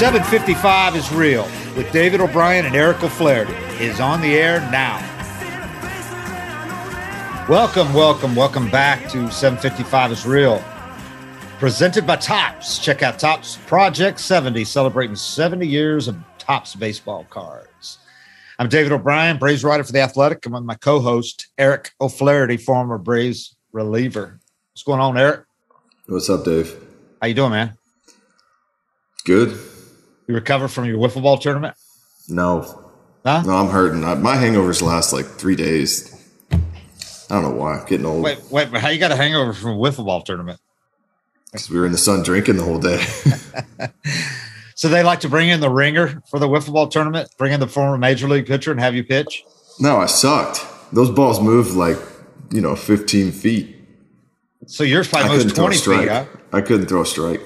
755 is real with David O'Brien and Eric O'Flaherty is on the air now. Welcome, welcome, welcome back to 755 is real. Presented by Topps. Check out Topps Project 70, celebrating 70 years of Topps baseball cards. I'm David O'Brien, Braves writer for The Athletic. I'm with my co-host, Eric O'Flaherty, former Braves reliever. What's going on, Eric? What's up, Dave? How you doing, man? Good. You recover from your wiffle ball tournament? No. Huh? No, I'm hurting. I, my hangovers last like three days. I don't know why. I'm getting old. Wait, wait, but how you got a hangover from a wiffle ball tournament? Because we were in the sun drinking the whole day. So they like to bring in the ringer for the wiffle ball tournament, bring in the former major league pitcher and have you pitch? no, I sucked. Those balls moved like, you know, 15 feet. So yours probably moves 20 feet, huh? I couldn't throw a strike.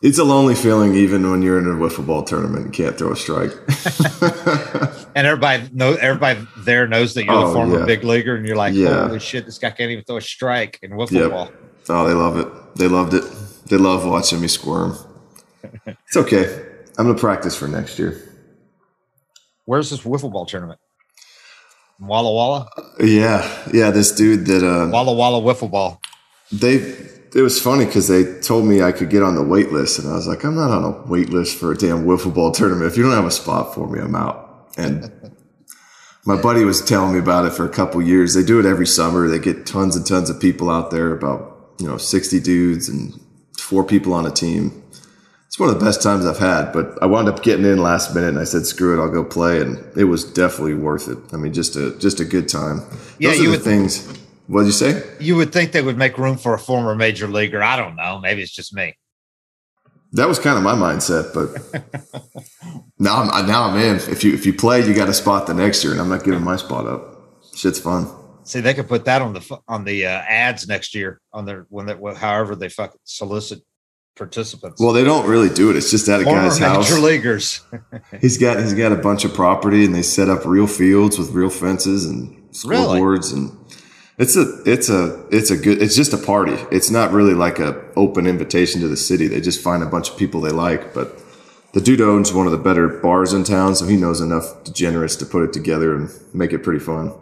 It's a lonely feeling even when you're in a wiffle ball tournament and can't throw a strike. And everybody know everybody there knows that you're the Oh, former yeah. big leaguer, and you're like, Yeah. holy shit, this guy can't even throw a strike in wiffle Yep. ball. Oh, they love it. They loved it. They love watching me squirm. It's okay. I'm going to practice for next year. Where's this wiffle ball tournament? Walla Walla? Yeah. Yeah. This dude that, uh, Walla Walla wiffle ball. They it was funny because they told me I could get on the wait list, and I was like, I'm not on a wait list for a damn wiffle ball tournament. If you don't have a spot for me, I'm out. And my buddy was telling me about it for a couple years. They do it every summer. They get tons and tons of people out there, about you know 60 dudes and four people on a team. It's one of the best times I've had. But I wound up getting in last minute, and I said, "Screw it, I'll go play." And it was definitely worth it. I mean, just a just a good time. Yeah, Those you are the would- things. What did you say? You would think they would make room for a former major leaguer. I don't know. Maybe it's just me. That was kind of my mindset, but now I'm now I'm in. If you if you play, you got a spot the next year, and I'm not giving my spot up. Shit's fun. See, they could put that on the on the uh, ads next year on their when they however they fuck solicit participants. Well, they don't really do it. It's just at a former guy's house. major leaguers. He's got he's got a bunch of property, and they set up real fields with real fences and Really? scoreboards, and it's a it's a it's a good. It's just a party. It's not really like a open invitation to the city. They just find a bunch of people they like, but. The dude owns one of the better bars in town, so he knows enough degenerates to put it together and make it pretty fun.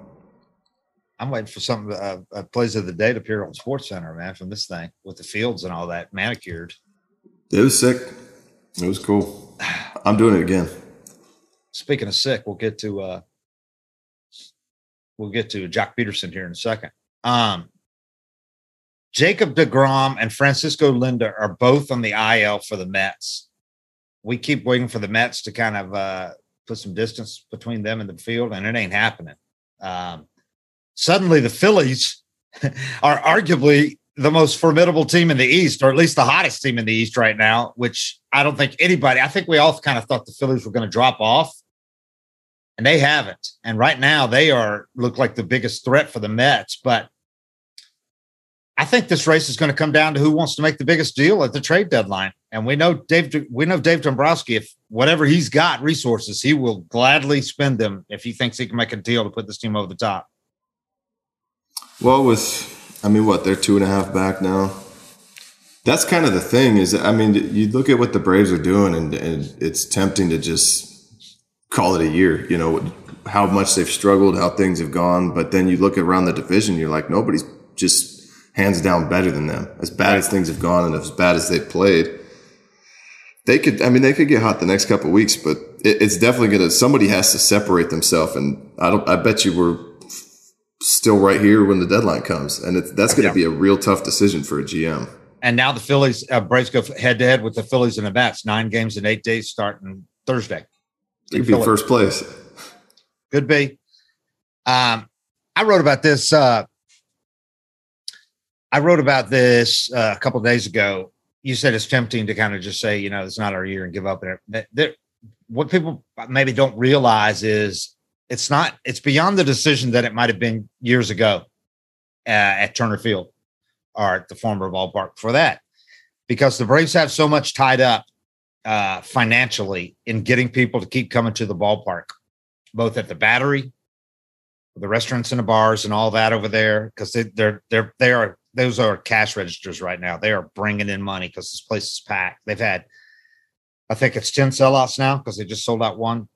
I'm waiting for some uh, uh, plays of the day to appear on Sports Center, man, from this thing with the fields and all that manicured. It was sick. It was cool. I'm doing it again. Speaking of sick, we'll get to uh we'll get to Joc Pederson here in a second. Um Jacob DeGrom and Francisco Lindor are both on the IL for the Mets. We keep waiting for the Mets to kind of uh put some distance between them and the field, and it ain't happening. Um suddenly the Phillies are arguably the most formidable team in the East, or at least the hottest team in the East right now, which I don't think anybody, I think we all kind of thought the Phillies were going to drop off, and they haven't. And right now they are look like the biggest threat for the Mets. But I think this race is going to come down to who wants to make the biggest deal at the trade deadline. And we know Dave, we know Dave Dombrowski, if whatever he's got resources, he will gladly spend them if he thinks he can make a deal to put this team over the top. Well, with I mean, what they're two and a half back now. That's kind of the thing. Is I mean, you look at what the Braves are doing, and, and it's tempting to just call it a year. You know how much they've struggled, how things have gone, but then you look around the division, you're like, nobody's just hands down better than them. As bad as things have gone, and as bad as they've played, they could. I mean, they could get hot the next couple of weeks, but it, it's definitely gonna. Somebody has to separate themselves, and I don't. I bet you we're still right here when the deadline comes, and that's going to Yeah. be a real tough decision for a GM. And now the Phillies, uh, Braves go head to head with the Phillies and the Mets. Nine games in eight days starting Thursday. Could be first place. Could be. Um, I wrote about this. Uh, I wrote about this uh, a couple of days ago. You said it's tempting to kind of just say, you know, it's not our year and give up. And what people maybe don't realize is it's not. It's beyond the decision that it might have been years ago uh, at Turner Field or at the former ballpark for that, because the Braves have so much tied up uh, financially in getting people to keep coming to the ballpark, both at the Battery, the restaurants and the bars, and all that over there, because they, they're they're they are those are cash registers right now. They are bringing in money because this place is packed. They've had, I think it's ten sellouts now because they just sold out one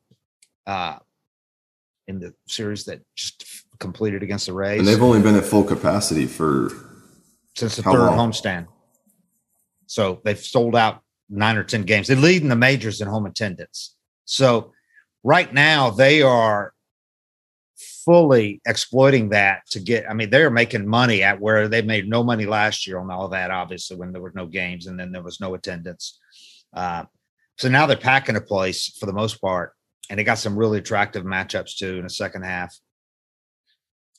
uh, in the series that just completed against the Rays. And they've only been at full capacity for since the third long? homestand. So they've sold out nine or 10 games. They lead in the majors in home attendance. So right now they are fully exploiting that to get, I mean, they're making money at where they made no money last year on all that, obviously, when there were no games and then there was no attendance. Uh, so now they're packing a place for the most part. And they got some really attractive matchups too in the second half.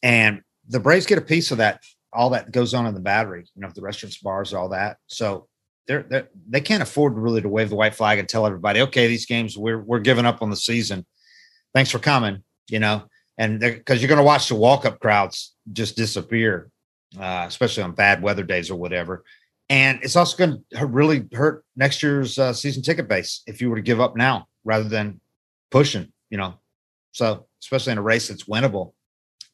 And the Braves get a piece of that, all that goes on in the battery, you know, the restaurants, bars, all that. So they're, they're they can't afford really to wave the white flag and tell everybody, okay, these games we're we're giving up on the season. Thanks for coming, you know, and because you're going to watch the walk up crowds just disappear, uh, especially on bad weather days or whatever. And it's also going to really hurt next year's uh, season ticket base if you were to give up now rather than pushing, you know. So especially in a race that's winnable,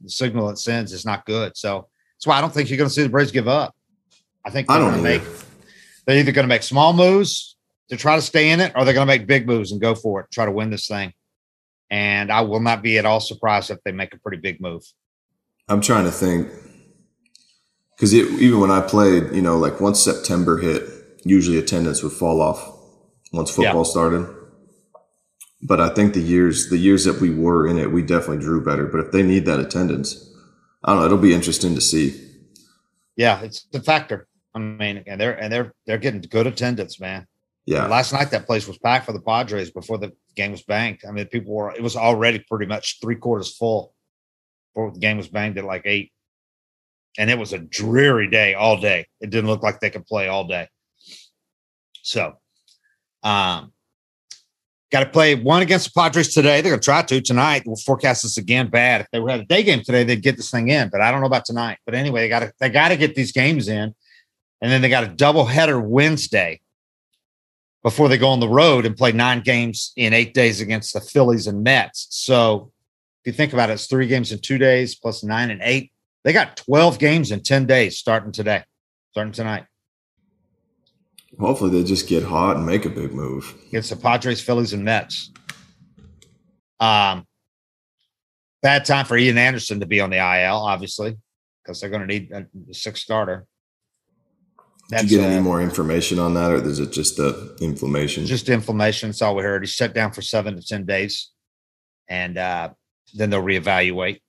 the signal it sends is not good. So that's why I don't think you're going to see the Braves give up. I think I they're don't going to either. They're either going to make small moves to try to stay in it, or they're going to make big moves and go for it, try to win this thing. And I will not be at all surprised if they make a pretty big move. I'm trying to think because even when I played, you know, like once September hit, usually attendance would fall off once football started. But I think the years the years that we were in it, we definitely drew better. But if they need that attendance, I don't know. It'll be interesting to see. Yeah, it's a factor. I mean, and they're and they're they're getting good attendance, man. Yeah, Last night that place was packed for the Padres before the game was banked. I mean, people were it was already pretty much three quarters full before the game was banged at like eight. And it was a dreary day all day. It didn't look like they could play all day. So um got to play one against the Padres today. They're gonna try to tonight. We'll forecast this again bad. If they were had a day game today, they'd get this thing in, but I don't know about tonight. But anyway, they gotta they gotta get these games in. And then they got a double header Wednesday before they go on the road and play nine games in eight days against the Phillies and Mets. So if you think about it, it's three games in two days plus nine and eight. They got 12 games in 10 days starting today, starting tonight hopefully they just get hot and make a big move. against the Padres, Phillies, and Mets. Um, bad time for Ian Anderson to be on the IL, obviously, because they're going to need a sixth starter. Did you get uh, any more information on that, or is it just the inflammation? just inflammation. That's all we heard. He's shut down for seven to ten days, and uh, then they'll reevaluate.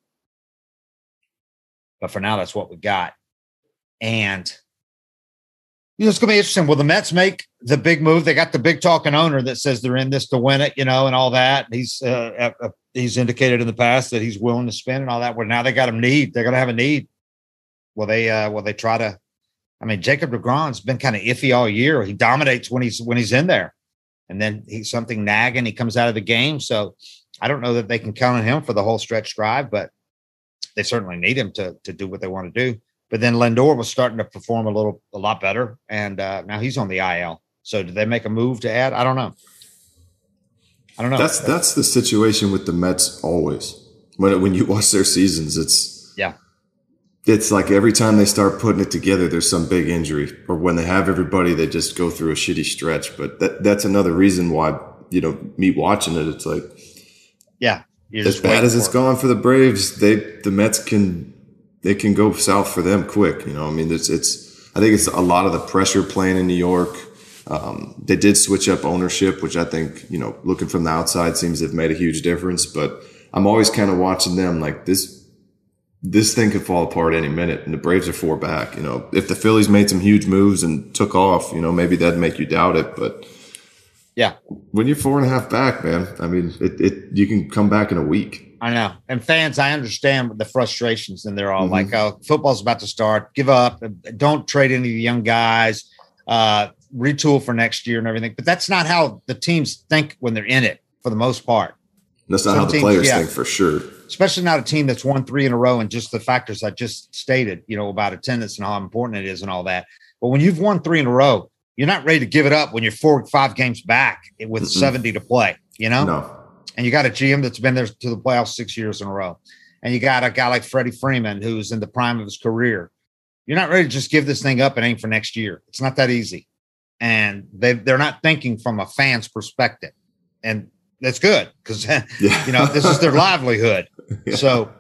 But for now, that's what we got. And you know, it's going to be interesting. Will the Mets make the big move? They got the big talking owner that says they're in this to win it, you know, and all that. He's uh, uh, he's indicated in the past that he's willing to spend and all that. Well, now they got a need. They're going to have a need. Will they? Uh, will they try to? I mean, Jacob Degrom's been kind of iffy all year. He dominates when he's when he's in there, and then he's something nagging. He comes out of the game, so I don't know that they can count on him for the whole stretch drive, but they certainly need him to to do what they want to do. But then Lindor was starting to perform a little, a lot better, and uh, now he's on the IL. So did they make a move to add? I don't know. I don't know. That's that's the situation with the Mets always. When when you watch their seasons, it's Yeah. It's like every time they start putting it together, there's some big injury, or when they have everybody, they just go through a shitty stretch. But that that's another reason why you know me watching it. It's like yeah. As bad as it's it. gone for the Braves, they the Mets can they can go south for them quick. You know, I mean, it's it's I think it's a lot of the pressure playing in New York. Um, they did switch up ownership, which I think you know, looking from the outside, seems to have made a huge difference. But I'm always kind of watching them like this. This thing could fall apart any minute, and the Braves are four back. You know, if the Phillies made some huge moves and took off, you know, maybe that'd make you doubt it. But Yeah. when you're four and a half back, man, I mean, it, it you can come back in a week. I know. And fans, I understand the frustrations, and they're all Mhm. like, "Oh, football's about to start. Give up. Don't trade any of the young guys. Uh, retool for next year and everything." But that's not how the teams think when they're in it, for the most part. That's not Some how the teams, players yeah. think for sure. Especially not a team that's won three in a row, and just the factors I just stated, you know, about attendance and how important it is and all that. But when you've won three in a row, you're not ready to give it up when you're four, five games back with Mm-mm. 70 to play. You know, No, and you got a GM that's been there to the playoffs six years in a row, and you got a guy like Freddie Freeman who's in the prime of his career. You're not ready to just give this thing up and aim for next year. It's not that easy. And they they're not thinking from a fan's perspective. And that's good because yeah. you know this is their livelihood. Yeah. So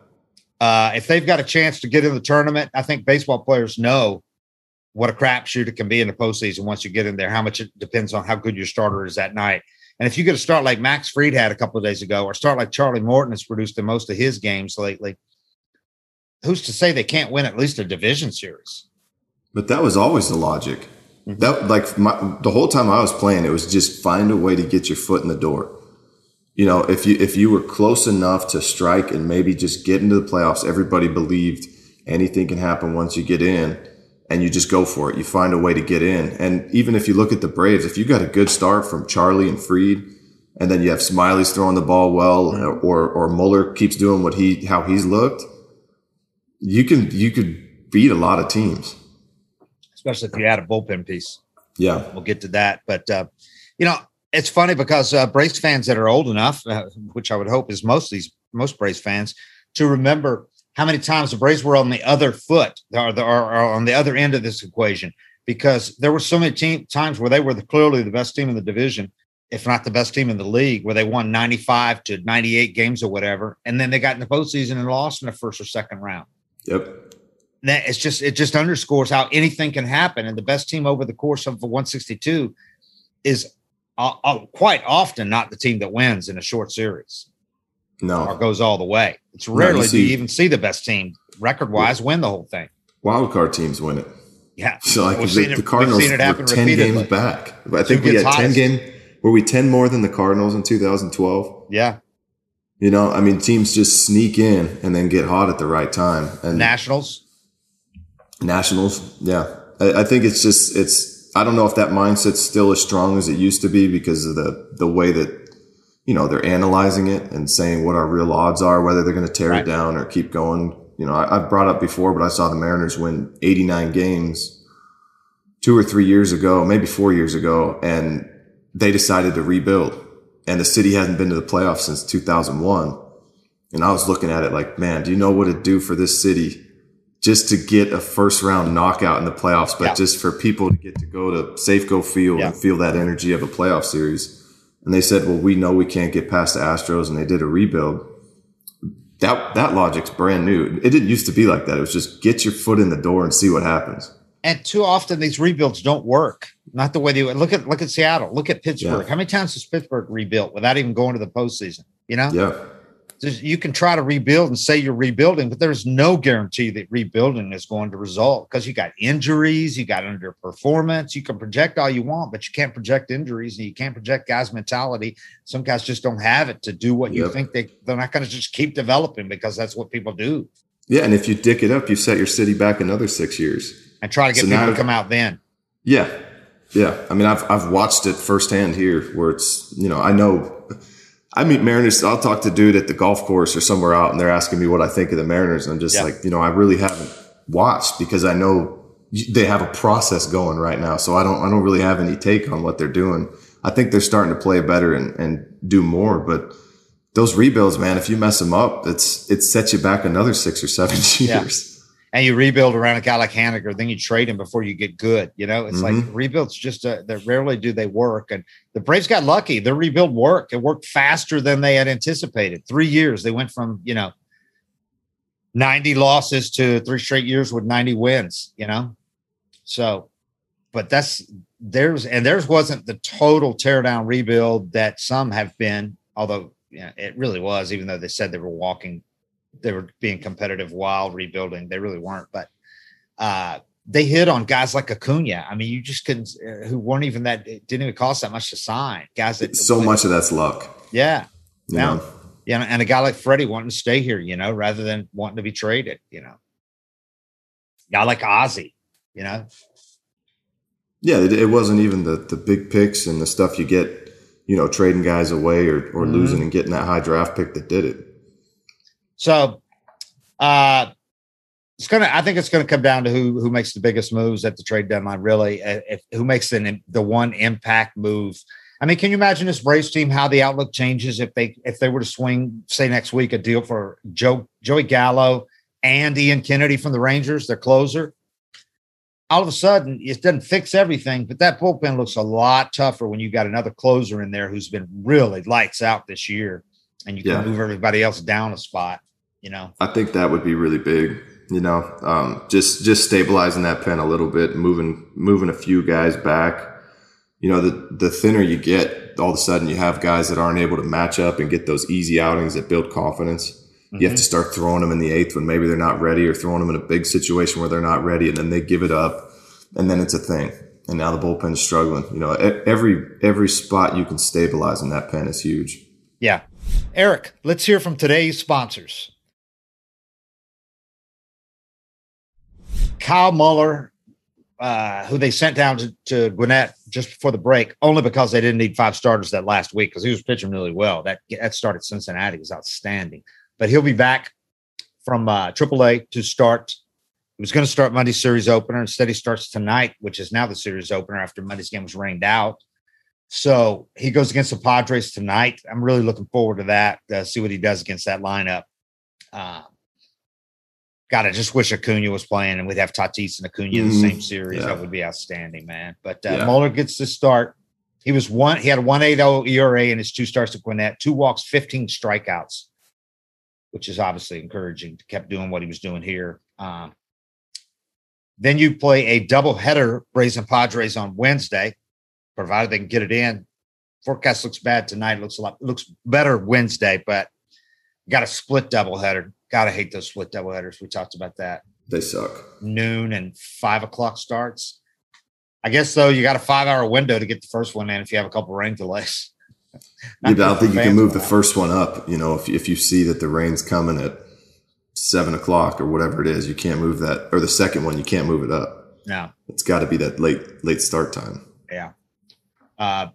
uh, if they've got a chance to get in the tournament, I think baseball players know what a crapshoot it can be in the postseason once you get in there. How much it depends on how good your starter is that night. And if you get a start like Max Fried had a couple of days ago, or start like Charlie Morton has produced in most of his games lately, who's to say they can't win at least a division series? But that was always the logic. Mm-hmm. That like my, the whole time I was playing, it was just find a way to get your foot in the door. You know, if you if you were close enough to strike and maybe just get into the playoffs, everybody believed anything can happen once you get in and you just go for it. You find a way to get in. And even if you look at the Braves, if you got a good start from Charlie and Fried, and then you have Smyly's throwing the ball well, or or Muller keeps doing what he how he's looked, you can you could beat a lot of teams. Especially if you add a bullpen piece. Yeah, we'll get to that. But uh, you know, it's funny because uh, Braves fans that are old enough, uh, which I would hope is most these most Braves fans, to remember how many times the Braves were on the other foot or, the, or, or on the other end of this equation because there were so many team, times where they were the, clearly the best team in the division, if not the best team in the league, where they won 95 to 98 games or whatever. And then they got in the postseason and lost in the first or second round. Yep. That it's just, it just underscores how anything can happen. And the best team over the course of the 162 is uh, uh, quite often not the team that wins in a short series. No, or goes all the way. It's rarely no, you see, do you even see the best team record wise win the whole thing. Wild card teams win it. Yeah, so like the, it, the, Cardinals were ten repeatedly. games back. I think we had ten game. Were we ten more than the Cardinals in 2012? Yeah. You know, I mean, teams just sneak in and then get hot at the right time. And Nationals. Nationals, yeah. I, I think it's just it's. I don't know if that mindset's still as strong as it used to be because of the the way that you know, they're analyzing it and saying what our real odds are, whether they're going to tear right. it down or keep going. You know, I, have brought up before, but I saw the Mariners win 89 games two or three years ago, maybe four years ago, and they decided to rebuild. And the city hasn't been to the playoffs since 2001. And I was looking at it like, man, do you know what it'd do for this city just to get a first round knockout in the playoffs, but yeah. just for people to get to go to Safeco Field yeah. and feel that energy of a playoff series? and they said, well, we know we can't get past the Astros and they did a rebuild. That, that logic's brand new. It didn't used to be like that. It was just get your foot in the door and see what happens. And too often these rebuilds don't work. Not the way they look at look at Seattle, look at Pittsburgh. Yeah. How many times has Pittsburgh rebuilt without even going to the postseason? You know? Yeah you can try to rebuild and say you're rebuilding, but there's no guarantee that rebuilding is going to result because you got injuries, you got underperformance. You can project all you want, but you can't project injuries and you can't project guys' mentality. Some guys just don't have it to do what yep. you think they they're not going to just keep developing because that's what people do. Yeah, and if you dick it up, you set your city back another six years and try to get so people to come out then. Yeah, yeah. I mean, I've I've watched it firsthand here, where it's you know I know I meet Mariners. I'll talk to dude at the golf course or somewhere out, and they're asking me what I think of the Mariners. And I'm just yeah. like, you know, I really haven't watched because I know they have a process going right now. So I don't, I don't really have any take on what they're doing. I think they're starting to play better and, and do more, but those rebuilds, man, if you mess them up, it's, it sets you back another six or seven years. Yeah and you rebuild around a guy like Haniger, then you trade him before you get good. You know, it's mm-hmm. like rebuilds just uh, they rarely do they work. And the Braves got lucky; their rebuild worked. It worked faster than they had anticipated. Three years they went from you know ninety losses to three straight years with ninety wins. You know, so but that's theirs, and theirs wasn't the total teardown rebuild that some have been. Although yeah, it really was, even though they said they were walking they were being competitive while rebuilding. They really weren't, but uh, they hit on guys like Acuna. I mean, you just couldn't, uh, who weren't even that, didn't even cost that much to sign. Guys that so much of that's luck. Yeah. Now, yeah, and a guy like Freddie wanting to stay here, you know, rather than wanting to be traded, you know. Guy like Ozzie, you know. Yeah, it, it, wasn't even the the big picks and the stuff you get, you know, trading guys away or or mm-hmm. losing and getting that high draft pick that did it. So uh it's gonna I think it's gonna come down to who who makes the biggest moves at the trade deadline, really. Uh, if who makes the the one impact move. I mean, can you imagine this Braves team how the outlook changes if they if they were to swing, say next week, a deal for Joe Joey Gallo and Ian Kennedy from the Rangers, their closer? all of a sudden it doesn't fix everything, but that bullpen looks a lot tougher when you got another closer in there who's been really lights out this year, and you can Yeah. move everybody else down a spot. You know, I think that would be really big. You know, um, just just stabilizing that pen a little bit, moving moving a few guys back. You know, the the thinner you get, all of a sudden you have guys that aren't able to match up and get those easy outings that build confidence. You have to start throwing them in the eighth when maybe they're not ready, or throwing them in a big situation where they're not ready, and then they give it up, and then it's a thing. And now the bullpen's struggling. You know, every every spot you can stabilize in that pen is huge. yeah. Eric, let's hear from today's sponsors. Kyle Muller, uh, who they sent down to, to Gwinnett just before the break, only because they didn't need five starters that last week because he was pitching really well. That that start at Cincinnati was outstanding. But he'll be back from uh, AAA to start. He was going to start Monday's series opener. Instead, he starts tonight, which is now the series opener after Monday's game was rained out. So he goes against the Padres tonight. I'm really looking forward to that. Uh, see what he does against that lineup. Uh, God, I just wish Acuna was playing and we'd have Tatis and Acuna in the Mhm. same series. Yeah. That would be outstanding, man. But uh, Yeah. Muller gets the start. He was one. He had a 1.80 ERA in his two starts to Gwinnett, two walks, 15 strikeouts, which is obviously encouraging. Kept doing what he was doing here. Um, then you play a doubleheader, Braves and Padres on Wednesday, provided they can get it in. Forecast looks bad tonight. Looks a lot looks better Wednesday, but got a split doubleheader. Gotta hate those split doubleheaders. We talked about that. They suck. Noon and five o'clock starts. I guess though you got a five hour window to get the first one in if you have a couple rain delays. Yeah, I don't think you can move the first one up. You know, if if you see that the rain's coming at seven o'clock or whatever it is, you can't move that. Or the second one, you can't move it up. No, It's got to be that late late start time. yeah. Uh,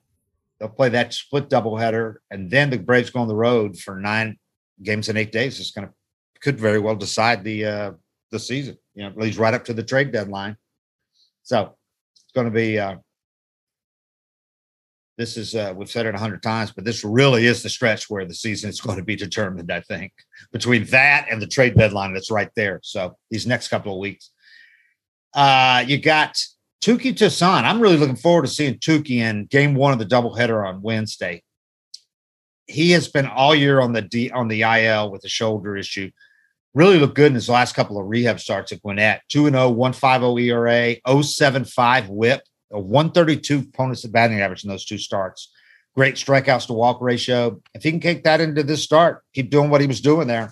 they'll play that split doubleheader, and then the Braves go on the road for nine games in eight days. is going to could very well decide the uh, the season. You know, at least right up to the trade deadline. So it's going to be. Uh, this is uh, we've said it a hundred times, but this really is the stretch where the season is going to be determined. I think between that and the trade deadline, that's right there. So these next couple of weeks, uh, you got Touki Toussaint. I'm really looking forward to seeing Touki in Game One of the doubleheader on Wednesday. He has been all year on the D on the IL with a shoulder issue. Really looked good in his last couple of rehab starts at Gwinnett. 2 0, 150 ERA, 075 whip, a 132 opponent's at batting average in those two starts. Great strikeouts to walk ratio. If he can kick that into this start, keep doing what he was doing there,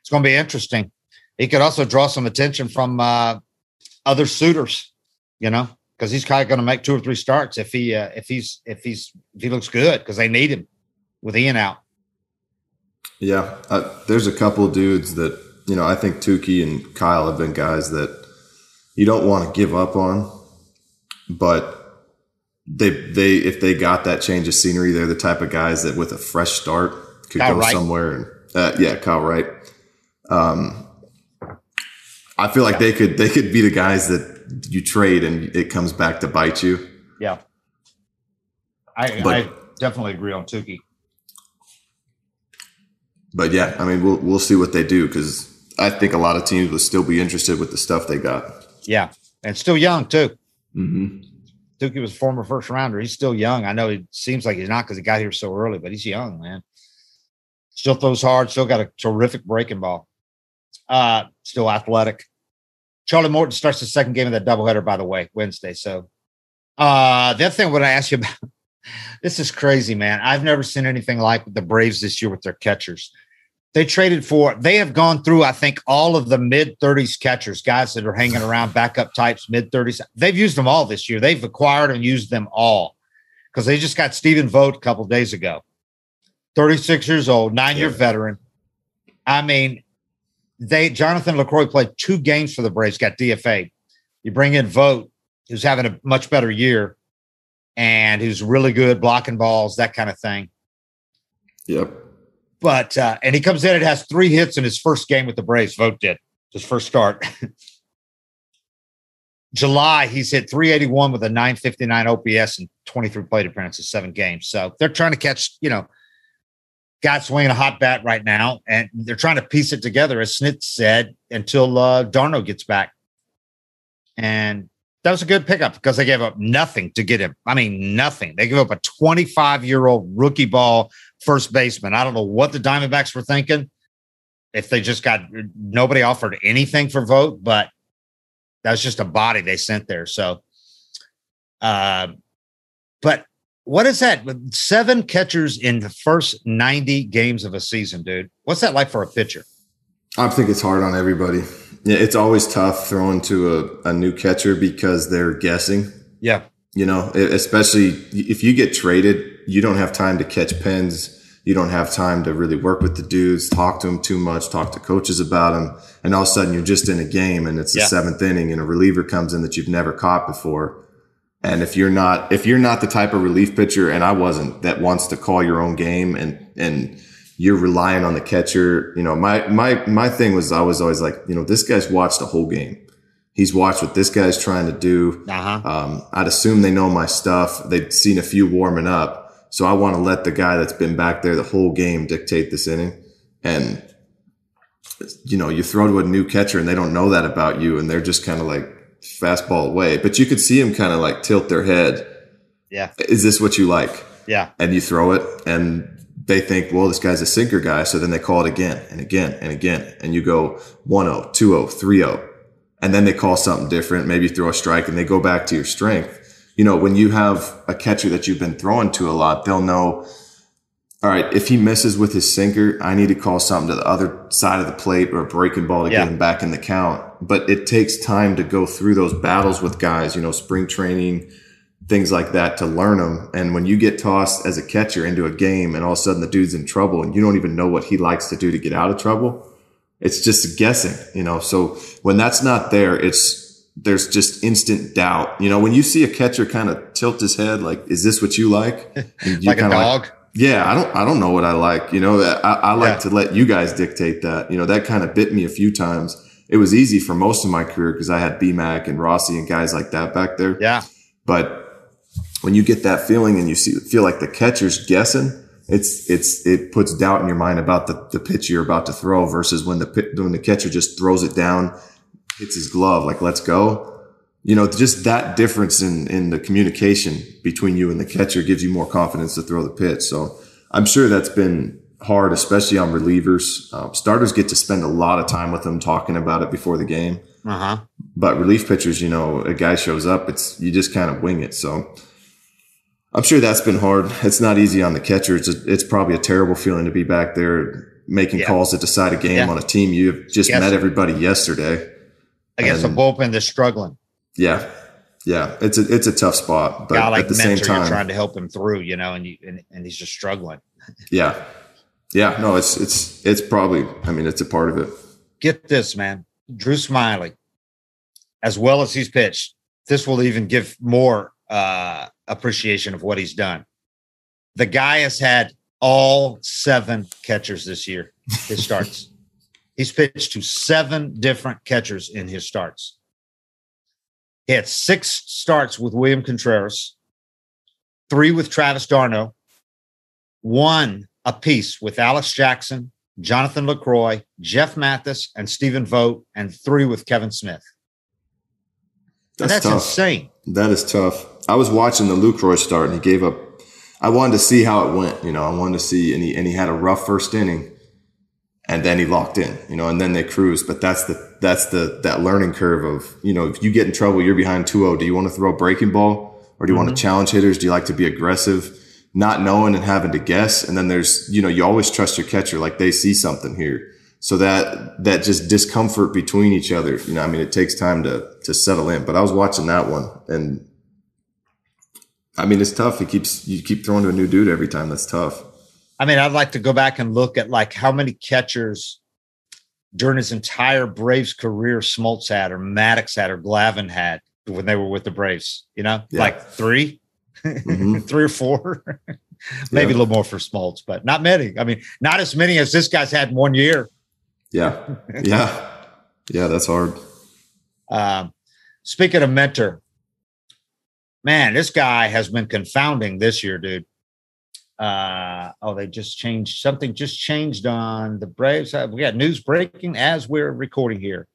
it's going to be interesting. He could also draw some attention from uh, other suitors, you know, because he's kind of going to make two or three starts if he uh, if he's if he's if he looks good because they need him with Ian out. Yeah, uh, there's a couple dudes that you know. I think Touki and Kyle have been guys that you don't want to give up on, but they they if they got that change of scenery, they're the type of guys that with a fresh start could Kyle go Wright. somewhere. And uh, yeah, Kyle Wright. Um, I feel like they could they could be the guys that you trade and it comes back to bite you. Yeah, I, But- I definitely agree on Touki. But yeah, I mean we'll we'll see what they do because I think a lot of teams will still be interested with the stuff they got. Yeah, and still young too. Mm-hmm. Touki was a former first rounder. He's still young. I know it seems like he's not because he got here so early, but he's young, man. Still throws hard. Still got a terrific breaking ball. Uh, still athletic. Charlie Morton starts the second game of that doubleheader, by the way, Wednesday. So, uh, the other thing I want to ask you about this is crazy, man. I've never seen anything like the Braves this year with their catchers. They traded for, they have gone through, I think, all of the mid 30s catchers, guys that are hanging around, backup types, mid 30s. They've used them all this year. They've acquired and used them all because they just got Stephen Vogt a couple days ago. 36 years old, nine year Yeah. veteran. I mean, they Jonathan Lucroy played two games for the Braves, got DFA. You bring in Vogt, who's having a much better year and who's really good blocking balls, that kind of thing. Yep. But uh, and he comes in and has three hits in his first game with the Braves. Vogt did his first start. July, he's hit 381 with a 959 OPS and 23 plate appearances, seven games. So they're trying to catch, you know, guys swinging a hot bat right now, and they're trying to piece it together, as Snit said, until uh, d'Arnaud gets back. And that was a good pickup because they gave up nothing to get him. I mean, nothing. They gave up a 25 year old rookie ball first baseman. I don't know what the Diamondbacks were thinking. If they just got nobody offered anything for Vogt, but that was just a body they sent there. So, uh, but what is that? Seven catchers in the first 90 games of a season, dude. What's that like for a pitcher? I think it's hard on everybody. Yeah, it's always tough throwing to a, a new catcher because they're guessing. Yeah. You know, especially if you get traded, you don't have time to catch pins. You don't have time to really work with the dudes, talk to them too much, talk to coaches about them. And all of a sudden you're just in a game and it's the yeah. seventh inning and a reliever comes in that you've never caught before. And if you're not, if you're not the type of relief pitcher, and I wasn't, that wants to call your own game and, and you're relying on the catcher, you know, my, my, my thing was I was always like, you know, this guy's watched the whole game. He's watched what this guy's trying to do. Uh-huh. Um, I'd assume they know my stuff. They've seen a few warming up so I want to let the guy that's been back there the whole game dictate this inning. And, you know, you throw to a new catcher and they don't know that about you. And they're just kind of like fastball away, but you could see them kind of like tilt their head. Yeah. Is this what you like? Yeah. And you throw it and they think, well, this guy's a sinker guy. So then they call it again and again and again. And you go 1 0, 2 0, 3 0. And then they call something different. Maybe throw a strike and they go back to your strength you know, when you have a catcher that you've been throwing to a lot, they'll know, all right, if he misses with his sinker, I need to call something to the other side of the plate or a breaking ball to yeah. get him back in the count. But it takes time to go through those battles with guys, you know, spring training, things like that to learn them. And when you get tossed as a catcher into a game and all of a sudden the dude's in trouble and you don't even know what he likes to do to get out of trouble, it's just guessing, you know. So when that's not there, it's there's just instant doubt. You know, when you see a catcher kind of tilt his head, like, is this what you like? You like a dog. Like, yeah, I don't, I don't know what I like. You know, I, I like yeah. to let you guys dictate that. You know, that kind of bit me a few times. It was easy for most of my career because I had BMAC and Rossi and guys like that back there. Yeah. But when you get that feeling and you see, feel like the catcher's guessing, it's, it's, it puts doubt in your mind about the, the pitch you're about to throw versus when the, when the catcher just throws it down hits his glove, like, let's go. You know, just that difference in, in the communication between you and the catcher gives you more confidence to throw the pitch. So I'm sure that's been hard, especially on relievers. Um, starters get to spend a lot of time with them talking about it before the game. Uh-huh. But relief pitchers, you know, a guy shows up, it's you just kind of wing it. So I'm sure that's been hard. It's not easy on the catcher. It's, a, it's probably a terrible feeling to be back there making yeah. calls that decide a game yeah. on a team you've just yes. met everybody yesterday against and, a bullpen that's struggling. Yeah, yeah, it's a it's a tough spot, but like at the same time, trying to help him through, you know, and you and, and he's just struggling. yeah, yeah, no, it's it's it's probably. I mean, it's a part of it. Get this, man, Drew Smyly, as well as he's pitched. This will even give more uh, appreciation of what he's done. The guy has had all seven catchers this year. His starts. He's pitched to seven different catchers in his starts. He had six starts with William Contreras, three with Travis d'Arnaud, one apiece with Alex Jackson, Jonathan Lucroy, Jeff Mathis, and Stephen Vogt, and three with Kevan Smith. That's, that's insane. That is tough. I was watching the Lucroy start, and he gave up. I wanted to see how it went. You know, I wanted to see, and he and he had a rough first inning and then he locked in, you know, and then they cruised. But that's the that's the that learning curve of, you know, if you get in trouble, you're behind 2-0. Do you want to throw a breaking ball or do you mm-hmm. want to challenge hitters? Do you like to be aggressive, not knowing and having to guess? And then there's, you know, you always trust your catcher, like they see something here. So that that just discomfort between each other, you know, I mean, it takes time to to settle in. But I was watching that one, and I mean, it's tough. It keeps you keep throwing to a new dude every time. That's tough. I mean, I'd like to go back and look at like how many catchers during his entire Braves career Smoltz had or Maddux had or Glavine had when they were with the Braves, you know, yeah. like 3 mm-hmm. three or four, maybe yeah. a little more for Smoltz, but not many. I mean, not as many as this guy's had in one year. Yeah. Yeah. yeah. That's hard. Um, speaking of Minter, man, this guy has been confounding this year, dude uh oh they just changed something just changed on the braves uh, we got news breaking as we're recording here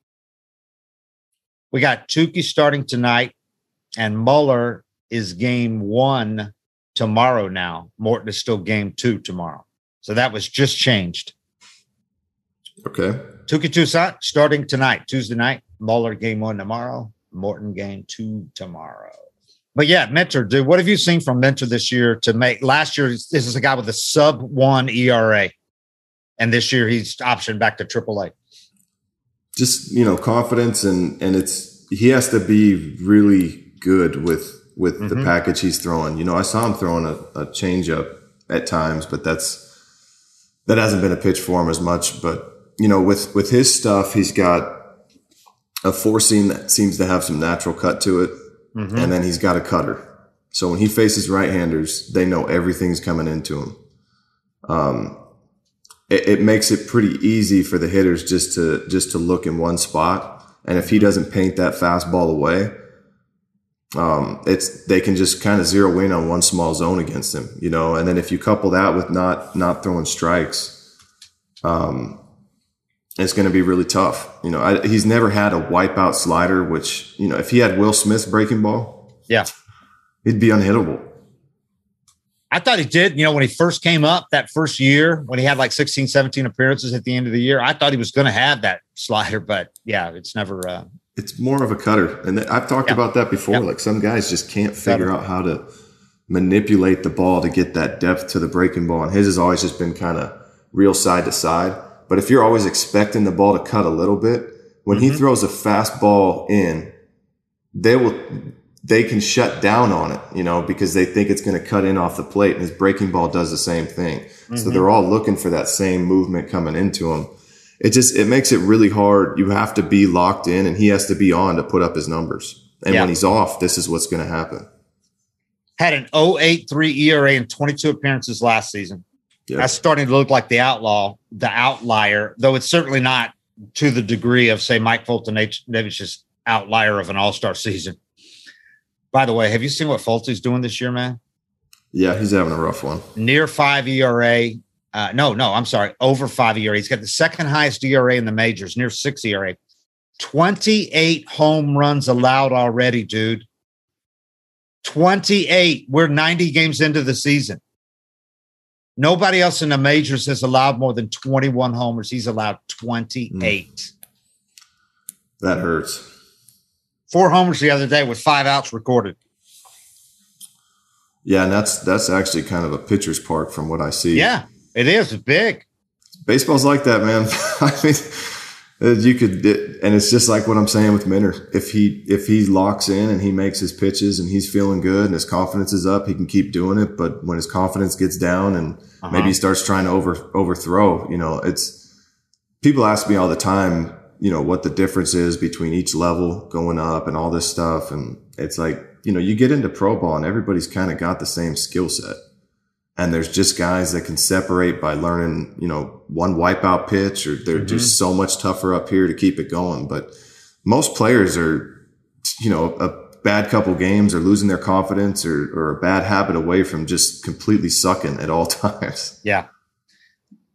we got Touki starting tonight and Muller is game one tomorrow now. Morton is still game two tomorrow. So that was just changed. Okay. Touki Toussaint starting tonight, Tuesday night. Muller game one tomorrow. Morton game two tomorrow. But yeah, Minter, dude, what have you seen from Minter this year to make last year? This is a guy with a sub one ERA. And this year he's optioned back to AAA. Just, you know, confidence and and it's he has to be really good with with mm-hmm. the package he's throwing. You know, I saw him throwing a, a changeup at times, but that's that hasn't been a pitch for him as much. But you know, with with his stuff, he's got a four seam that seems to have some natural cut to it, mm-hmm. and then he's got a cutter. So when he faces right-handers, they know everything's coming into him. Um, it, it makes it pretty easy for the hitters just to just to look in one spot, and if he doesn't paint that fastball away, um, it's they can just kind of zero in on one small zone against him, you know. And then if you couple that with not not throwing strikes, um, it's going to be really tough. You know, I, he's never had a wipeout slider, which you know, if he had Will Smith's breaking ball, yeah, he'd be unhittable. I thought he did. You know, when he first came up that first year, when he had like 16, 17 appearances at the end of the year, I thought he was going to have that slider, but yeah, it's never, uh, it's more of a cutter. And I've talked yeah. about that before. Like some guys just can't figure cutter. out how to manipulate the ball to get that depth to the breaking ball. And his has always just been kind of real side to side. But if you're always expecting the ball to cut a little bit, when mm-hmm. he throws a fast ball in, they will they can shut down on it, you know, because they think it's going to cut in off the plate and his breaking ball does the same thing. Mm-hmm. So they're all looking for that same movement coming into him it just it makes it really hard. You have to be locked in, and he has to be on to put up his numbers. And yeah. when he's off, this is what's going to happen. Had an 083 ERA in 22 appearances last season. That's starting to look like the outlaw, the outlier, though it's certainly not to the degree of, say, Mike Foltynewicz's outlier of an all star season. By the way, have you seen what Folty's doing this year, man? Yeah, he's having a rough one. Near five ERA, uh, no, no, I'm sorry, over five ERA. He's got the second highest ERA in the majors, near six ERA. 28 home runs allowed already, dude. 28. We're 90 games into the season. Nobody else in the majors has allowed more than 21 homers. He's allowed 28. Mm. That hurts. Four homers the other day with five outs recorded. Yeah, and that's that's actually kind of a pitcher's park from what I see. Yeah. It is big. Baseball's like that, man. I mean, you could, it, and it's just like what I'm saying with Minter. If he if he locks in and he makes his pitches and he's feeling good and his confidence is up, he can keep doing it. But when his confidence gets down and uh-huh. maybe he starts trying to over overthrow, you know, it's people ask me all the time, you know, what the difference is between each level going up and all this stuff, and it's like you know, you get into pro ball and everybody's kind of got the same skill set and there's just guys that can separate by learning, you know, one wipeout pitch, or they're mm-hmm. just so much tougher up here to keep it going. But most players are, you know, a bad couple games or losing their confidence or, or a bad habit away from just completely sucking at all times. Yeah.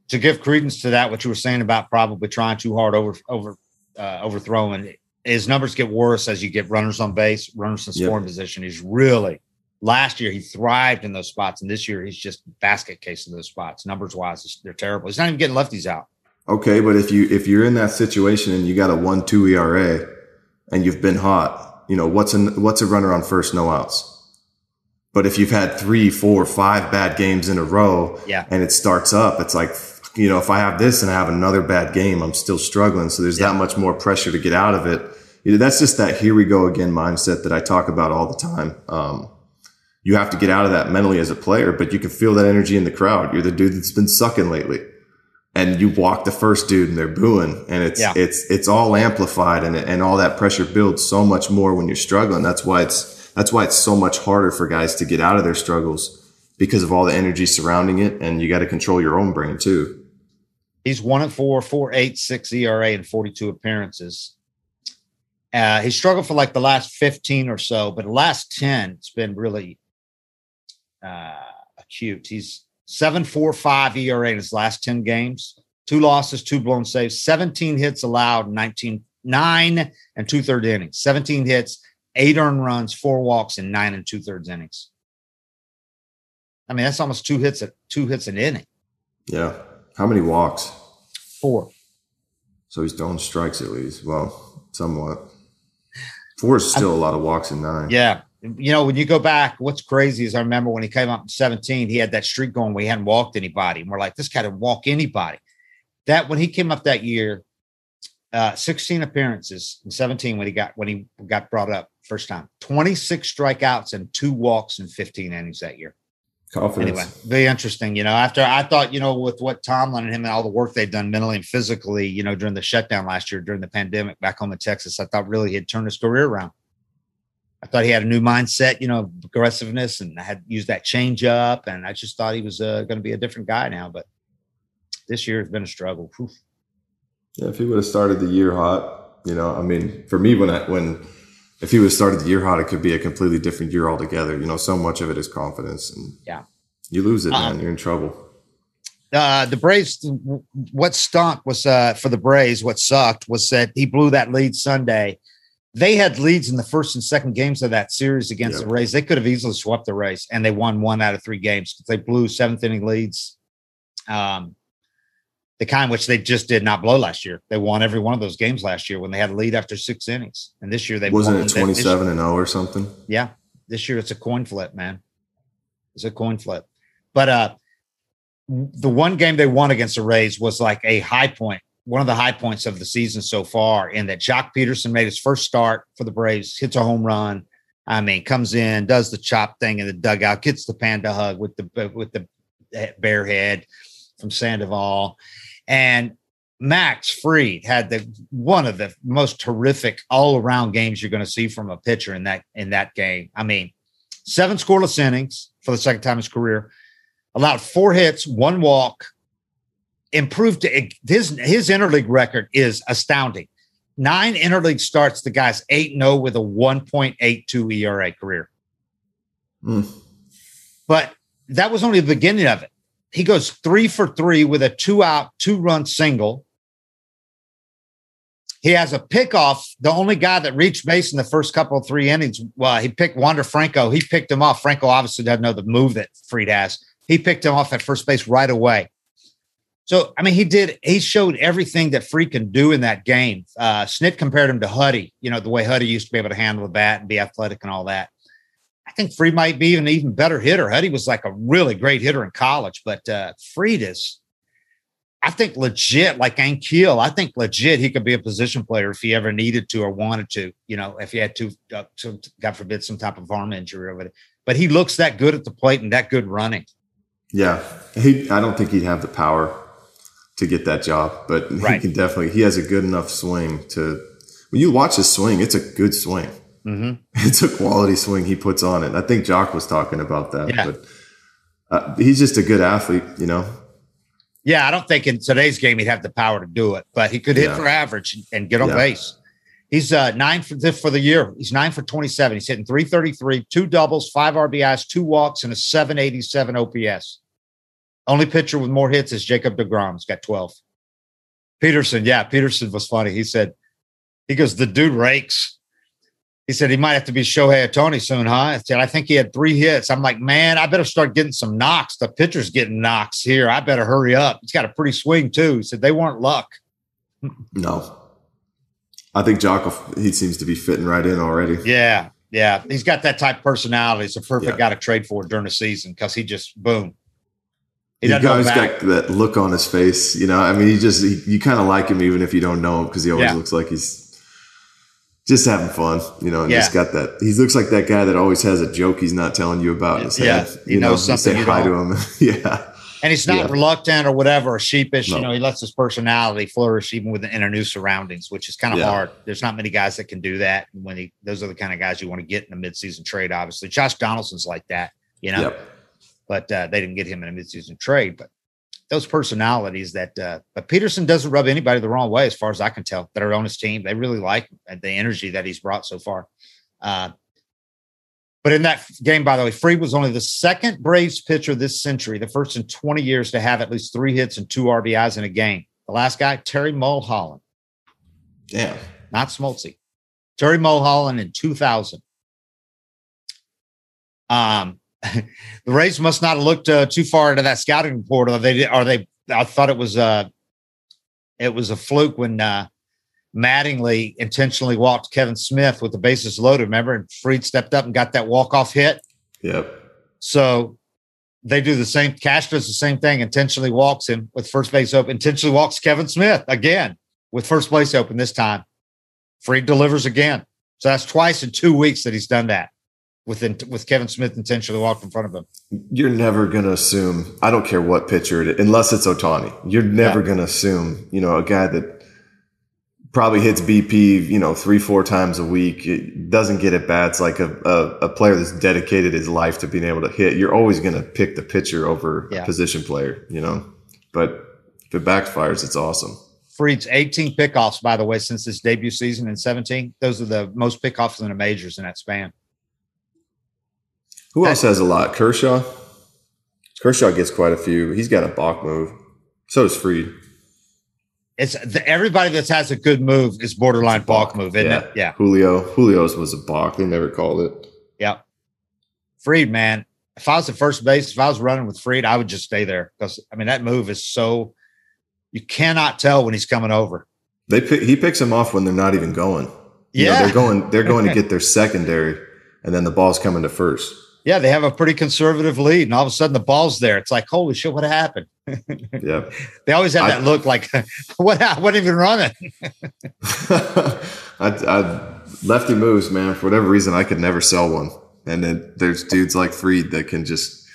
To give credence to that, what you were saying about probably trying too hard over over uh, overthrowing, his numbers get worse as you get runners on base, runners in scoring yep. position. He's really last year he thrived in those spots, and this year he's just basket case in those spots. Numbers wise, they're terrible. He's not even getting lefties out. Okay, but if you if you're in that situation and you got a one two ERA and you've been hot, you know what's an what's a runner on first, no outs. But if you've had three, four, five bad games in a row, yeah. and it starts up, it's like you know if I have this and I have another bad game, I'm still struggling. So there's yeah. that much more pressure to get out of it. You know, that's just that here we go again mindset that I talk about all the time. Um, you have to get out of that mentally as a player, but you can feel that energy in the crowd. You're the dude that's been sucking lately. And you walk the first dude and they're booing and it's, yeah. it's, it's all amplified and, and all that pressure builds so much more when you're struggling. That's why it's, that's why it's so much harder for guys to get out of their struggles because of all the energy surrounding it. And you got to control your own brain too. He's one and four, four, eight, six ERA and 42 appearances. Uh, he struggled for like the last 15 or so, but the last 10, it's been really uh, acute. He's 7.45 ERA in his last 10 games, two losses, two blown saves, 17 hits allowed, 19, nine and two third innings, 17 hits, eight earned runs, four walks, and nine and two thirds innings. I mean, that's almost two hits at two hits an inning. Yeah. How many walks? Four. So he's throwing strikes at least. Well, somewhat. Four is still a lot of walks in nine. Yeah. You know, when you go back, what's crazy is I remember when he came up in 17, he had that streak going where he hadn't walked anybody. And we're like, this guy didn't walk anybody. That when he came up that year, uh, 16 appearances in 17 when he got when he got brought up first time, 26 strikeouts and two walks in 15 innings that year. Confidence. Anyway, very interesting. You know, after I thought, you know, with what Tomlin and him and all the work they've done mentally and physically, you know, during the shutdown last year, during the pandemic back home in Texas, I thought really he'd turned his career around. I thought he had a new mindset, you know, aggressiveness and I had used that change up. And I just thought he was uh, going to be a different guy now. But this year has been a struggle. Yeah, if he would have started the year hot, you know, I mean, for me, when I, when, if he would have started the year hot, it could be a completely different year altogether. You know, so much of it is confidence. And yeah, you lose it, man, Um, you're in trouble. uh, the Braves, what stunk was uh, for the Braves, what sucked was that he blew that lead Sunday. They had leads in the first and second games of that series against the Rays. They could have easily swept the Rays, and they won one out of three games. Because they blew seventh inning leads, um, the kind which they just did not blow last year. They won every one of those games last year when they had a lead after six innings. And this year they Wasn't won. it 27 and 0 or something? yeah, this year it's a coin flip, man. It's a coin flip. But uh the one game they won against the Rays was like a high point, one of the high points of the season so far, in that Joc Pederson made his first start for the Braves, hits a home run. I mean, comes in, does the chop thing in the dugout, gets the panda hug with the with the bare head from Sandoval, and Max Fried had the one of the most terrific all around games you're going to see from a pitcher in that in that game. I mean, seven scoreless innings for the second time in his career, allowed four hits, one walk, improved to, his his interleague record is astounding. Nine interleague starts, the guy's 8 0 with a 1.82 ERA career. Mm. But that was only the beginning of it. He goes three for three with a two out, two run single. He has a pickoff. The only guy that reached base in the first couple of three innings, well, he picked Wander Franco. He picked him off. Franco obviously doesn't know the move that Fried has. He picked him off at first base right away. So, I mean, he did, he showed everything that Fried can do in that game. Uh, Snit compared him to Huddy, you know, the way Huddy used to be able to handle the bat and be athletic and all that. I think Fried might be an even better hitter. Huddy was like a really great hitter in college, but uh, Fried is, I think, legit like Ankiel. I think legit he could be a position player if he ever needed to or wanted to. You know, if he had to, uh, some, God forbid, some type of arm injury or whatever. But he looks that good at the plate and that good running. Yeah. He, I don't think he'd have the power to get that job, but Right. he can definitely, he has a good enough swing to, when you watch his swing, it's a good swing. Mm-hmm. It's a quality swing he puts on it. I think Joc was talking about that, Yeah. but uh, he's just a good athlete, you know? Yeah, I don't think in today's game he'd have the power to do it, but he could hit Yeah. for average and get on Yeah. base. He's uh, nine for the, for the year. He's nine for 27. He's hitting 333, two doubles, five RBIs, two walks, and a 787 OPS. Only pitcher with more hits is Jacob DeGrom. He's got 12. Pederson, yeah, Pederson was funny. He said, he goes, the dude rakes. He said he might have to be Shohei Ohtani soon, huh? I said, I think he had three hits. I'm like, man, I better start getting some knocks. The pitcher's getting knocks here. I better hurry up. He's got a pretty swing too. He said they weren't luck. No. I think Jocko, he seems to be fitting right in already. Yeah, yeah. He's got that type of personality. He's a perfect Yeah. guy to trade for during the season because he just boom. He always got that look on his face, you know. I mean, he just he, you kind of like him even if you don't know him because he always Yeah. looks like he's just having fun, you know. And Yeah. just got that. He looks like that guy that always has a joke he's not telling you about in his Yeah, head. he you know, knows you say hi to him. yeah, And he's not Yeah. reluctant or whatever, or sheepish. You know, he lets his personality flourish even within in a new surroundings, which is kind of Yeah. hard. There's not many guys that can do that. And when he, those are the kind of guys you want to get in a midseason trade. Obviously, Josh Donaldson's like that. You know, yep. But uh, they didn't get him in a midseason trade. But those personalities that, uh, but Pederson doesn't rub anybody the wrong way, as far as I can tell, that are on his team. They really like the energy that he's brought so far. Uh, but in that game, by the way, Fried was only the second Braves pitcher this century, the first in 20 years to have at least three hits and two RBIs in a game. The last guy, Terry Mulholland, Damn. not Smoltzy. Terry Mulholland in 2000 Um, the Rays must not have looked uh, too far into that scouting report, or they did, or they. I thought it was uh it was a fluke when uh, Mattingly intentionally walked Kevan Smith with the bases loaded. Remember, and Fried stepped up and got that walk off hit. Yep. So they do the same. Cash does the same thing. Intentionally walks him with first base open. Intentionally walks Kevan Smith again with first place open this time. Fried delivers again. So that's twice in two weeks that he's done that with with Kevan Smith intentionally walked in front of him. You're never going to assume. I don't care what pitcher it is, unless it's Ohtani. You're never yeah. going to assume. You know, a guy that probably hits BP, you know, three, four times a week. It doesn't get at bats like a, a, a, player that's dedicated his life to being able to hit. You're always going to pick the pitcher over yeah. a position player, you know. But if it backfires, it's awesome. Fried's 18 pickoffs, by the way, since his debut season in 17. Those are the most pickoffs in the majors in that span. Who else has a lot? Kershaw. Kershaw gets quite a few. He's got a balk move. So does Fried. it's the, everybody that has a good move is borderline balk, move, isn't yeah. it? Yeah. Julio, Julio's was a balk. They never called it. Yeah. Fried, man. If I was at first base, if I was running with Fried, I would just stay there because I mean that move is so you cannot tell when he's coming over. They pick, he picks them off when they're not even going. You yeah, know, they're going. They're going to get their secondary, and then the ball's coming to first. Yeah, they have a pretty conservative lead, and all of a sudden the ball's there. It's like, holy shit, what happened? yeah. They always have that I, look like, what, what even running? I, I, lefty moves, man. For whatever reason, I could never sell one. And then there's dudes like Fried that can just,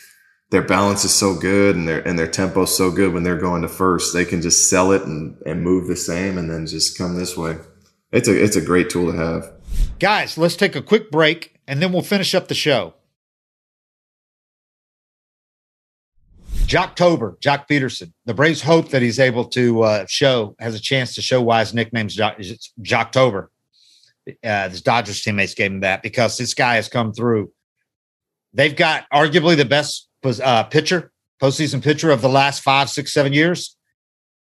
their balance is so good and their, and their tempo so good when they're going to first. They can just sell it and, and move the same and then just come this way. It's a, it's a great tool to have. Guys, let's take a quick break and then we'll finish up the show. Joctober, Joc Pederson. The Braves hope that he's able to uh, show, has a chance to show why his nickname's Joc, Joctober. Uh, his Dodgers teammates gave him that because this guy has come through. They've got arguably the best uh, pitcher, postseason pitcher of the last five, six, seven years.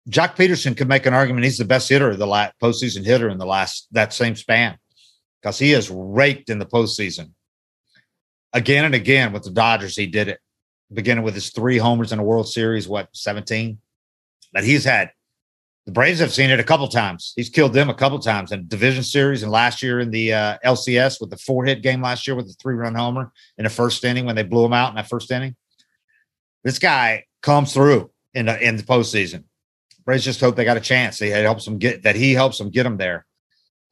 Joc Pederson could make an argument he's the best hitter of the last postseason hitter in the last that same span because he has raked in the postseason again and again with the Dodgers. He did it beginning with his three homers in a World Series, what, 17? That he's had. The Braves have seen it a couple times. He's killed them a couple times in division series and last year in the uh, LCS with the four hit game last year with the three run homer in the first inning when they blew him out in that first inning. This guy comes through in the in the postseason. Braves just hope they got a chance. He helps them get that he helps them get them there.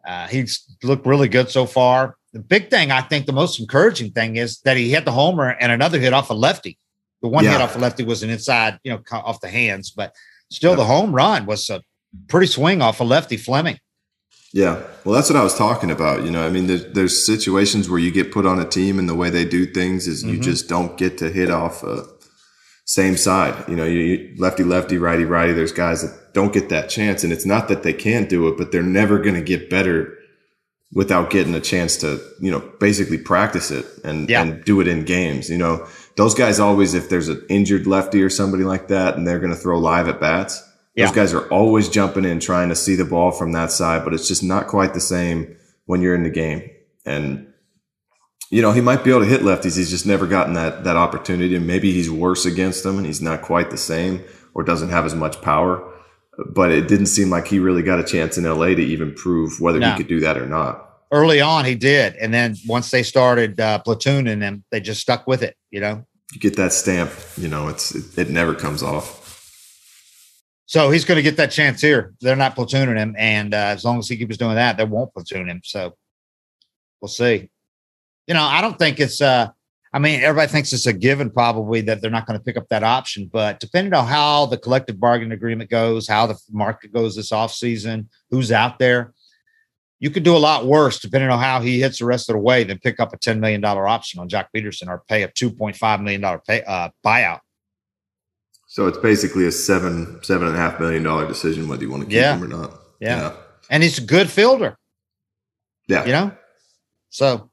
Uh, he's looked really good so far. The big thing, I think, the most encouraging thing is that he hit the homer and another hit off a lefty. The one yeah. hit off the lefty was an inside, you know, off the hands, but still yeah. the home run was a pretty swing off a lefty Fleming. Yeah. Well, that's what I was talking about. You know, I mean, there's, there's situations where you get put on a team and the way they do things is mm-hmm. you just don't get to hit off a same side. You know, you, lefty, lefty, righty, righty. There's guys that don't get that chance. And it's not that they can't do it, but they're never going to get better without getting a chance to, you know, basically practice it and, yeah. and do it in games. You know, those guys always, if there's an injured lefty or somebody like that, and they're going to throw live at bats, yeah. those guys are always jumping in trying to see the ball from that side, but it's just not quite the same when you're in the game. And, you know, he might be able to hit lefties. He's just never gotten that, that opportunity. And maybe he's worse against them and he's not quite the same or doesn't have as much power. But it didn't seem like he really got a chance in LA to even prove whether no. he could do that or not early on he did. And then once they started uh, platooning him they just stuck with it you know? You get that stamp you know it's it, it never comes off. So he's going to get that chance here. They're not platooning him and uh, as long as he keeps doing that they won't platoon him so we'll see. You know i don't think it's uh i mean everybody thinks it's a given probably that they're not going to pick up that option but depending on how the collective bargaining agreement goes how the market goes this off season who's out there you could do a lot worse depending on how he hits the rest of the way than pick up a $10 million option on Joc Pederson or pay a $2.5 million pay, uh, buyout. So it's basically a seven, seven and a half million dollar decision whether you want to keep yeah. him or not. Yeah. yeah. And he's a good fielder. Yeah. You know? So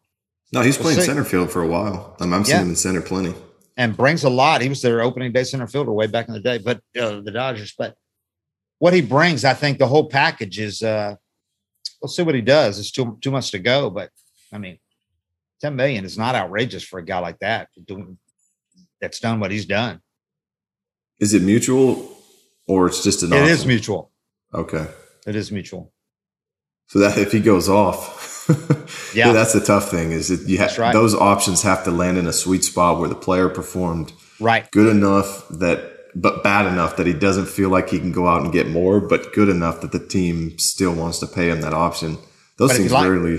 no, he's we'll playing see. center field for a while. I'm, I'm seeing him in center plenty. And brings a lot. He was their opening day center fielder way back in the day, but uh, the Dodgers. But what he brings, I think the whole package is uh, we'll see what he does. It's too too much to go, but I mean, 10 million is not outrageous for a guy like that doing that's done what he's done. Is it mutual or it's just an It is mutual. Okay. It is mutual. So that if he goes off, Yeah. that's the tough thing is that you have right. those options have to land in a sweet spot where the player performed Right. good enough that but bad enough that he doesn't feel like he can go out and get more, but good enough that the team still wants to pay him that option. Those But things like- rarely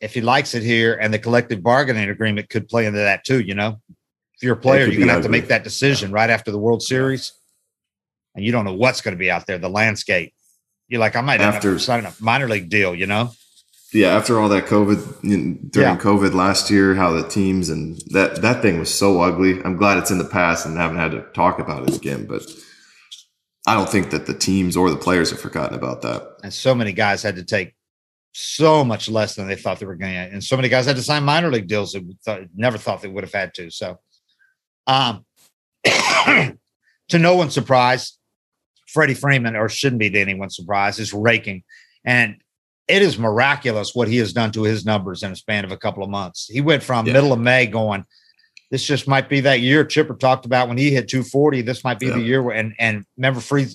If he likes it here and the collective bargaining agreement could play into that too, you know. If you're a player, you're gonna have to make that decision right after the World Series. And you don't know what's going to be out there, the landscape. You're like, I might have After- to sign a minor league deal, you know? Yeah, after all that COVID you know, during Yeah. COVID last year, how the teams and that that thing was so ugly. I'm glad it's in the past and haven't had to talk about it again. But I don't think that the teams or the players have forgotten about that. and so many guys had to take so much less than they thought they were going to, and so many guys had to sign minor league deals that thought, never thought they would have had to. So, um, to no one's surprise, Freddie Freeman, or shouldn't be to anyone's surprise, is raking, and it is miraculous what he has done to his numbers in a span of a couple of months. He went from Yeah. middle of May going. This just might be that year Chipper talked about when he hit 240. This might be the year where, and and remember, Free,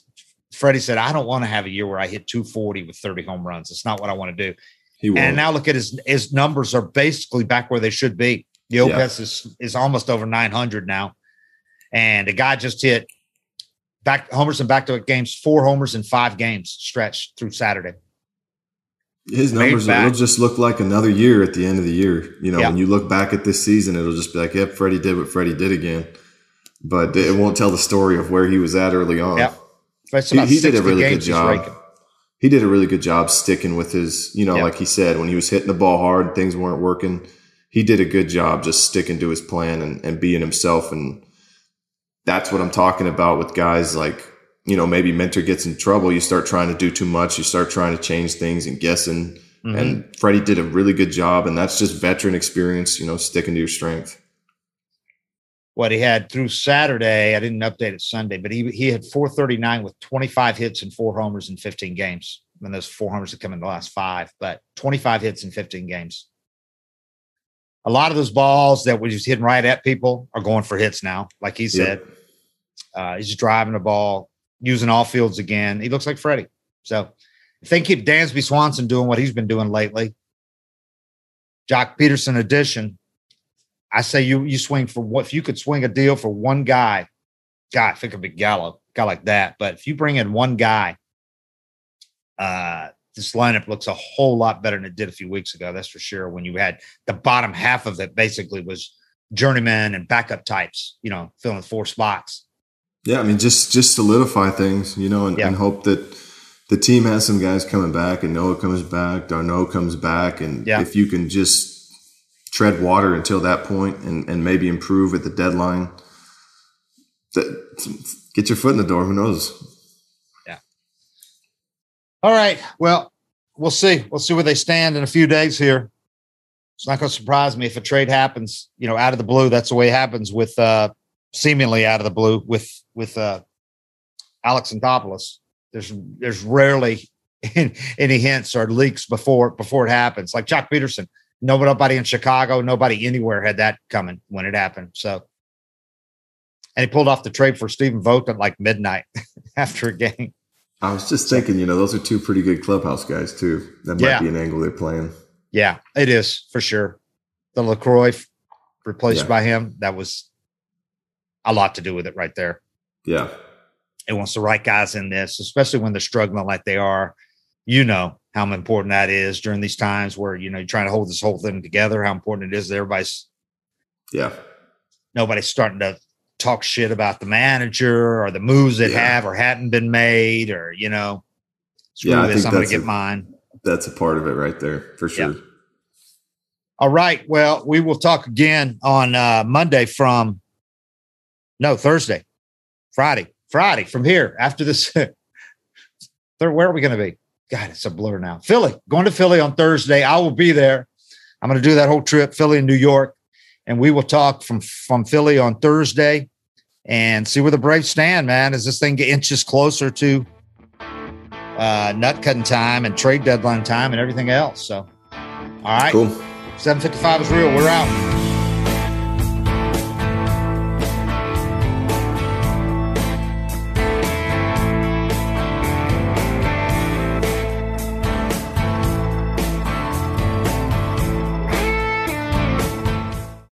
Freddie said, I don't want to have a year where I hit 240 with 30 home runs. It's not what I want to do. He won't. And now look at his his numbers are basically back where they should be. The Yeah. OPS is is almost over 900 now, and the guy just hit back homers in back to games, four homers in five games stretched through Saturday. His numbers it'll just look like another year at the end of the year. You know, Yeah. when you look back at this season, it'll just be like, yep, Freddie did what Freddie did again. But it won't tell the story of where he was at early on. But He, he did a really good games he's raking. job. He did a really good job sticking with his, you know, Yeah. like he said, when he was hitting the ball hard, things weren't working. He did a good job just sticking to his plan and, and being himself. And that's what I'm talking about with guys like, you know, maybe Minter gets in trouble. You start trying to do too much. You start trying to change things and guessing. Mhm. And Freddie did a really good job. And that's just veteran experience, you know, sticking to your strength. what he had through Saturday. I didn't update it Sunday, but he he had 439 with 25 hits and four homers in 15 games. And those four homers have come in the last five, but 25 hits in 15 games. A lot of those balls that was hitting right at people are going for hits now, like he said. Yep. Uh, he's driving the ball, using all fields again. He looks like Freddie. So if they keep Dansby Swanson doing what he's been doing lately, Joc Pederson addition, I say you you swing for what if you could swing a deal for one guy, God, think of a Gallo, guy like that. But if you bring in one guy, uh, this lineup looks a whole lot better than it did a few weeks ago. That's for sure. When you had the bottom half of it basically was journeyman and backup types, you know, filling four spots. Yeah, I mean, just just solidify things, you know, and, Yeah. and hope that the team has some guys coming back, and Noah comes back, d'Arnaud comes back, and Yeah. if you can just tread water until that point, and and maybe improve at the deadline, that get your foot in the door. Who knows? Yeah. All right. Well, we'll see. We'll see where they stand in a few days here. It's not going to surprise me if a trade happens, you know, out of the blue. That's the way it happens with uh seemingly out of the blue with with uh Alex Anthopoulos. There's there's rarely any hints or leaks before before it happens. Like Joc Pederson, nobody in Chicago, nobody anywhere had that coming when it happened. So and he pulled off the trade for Stephen Vogt at like midnight after a game. I was just thinking, you know, those are two pretty good clubhouse guys too. That might Yeah. be an angle they're playing. Yeah, it is for sure. The Lucroy replaced Yeah. by him, that was a lot to do with it right there. Yeah, It wants the right guys in this, especially when they're struggling like they are. You know how important that is during these times where, you know, you're trying to hold this whole thing together, how important it is that everybody's yeah, nobody's starting to talk shit about the manager or the moves that Yeah. have or hadn't been made or, you know, screw Yeah, I this, think I'm gonna get a- mine. that's a part of it right there for sure. All right. Well, we will talk again on uh, Monday from no Thursday, Friday, Friday from here after this. Third, where are we going to be? God, it's a blur now. Philly, going to Philly on Thursday. I will be there. I'm going to do that whole trip, Philly and New York, and we will talk from from Philly on Thursday and see where the Braves stand. Man, as this thing get inches closer to uh, nut cutting time and trade deadline time and everything else. So, all right. Cool. 755 is real. We're out.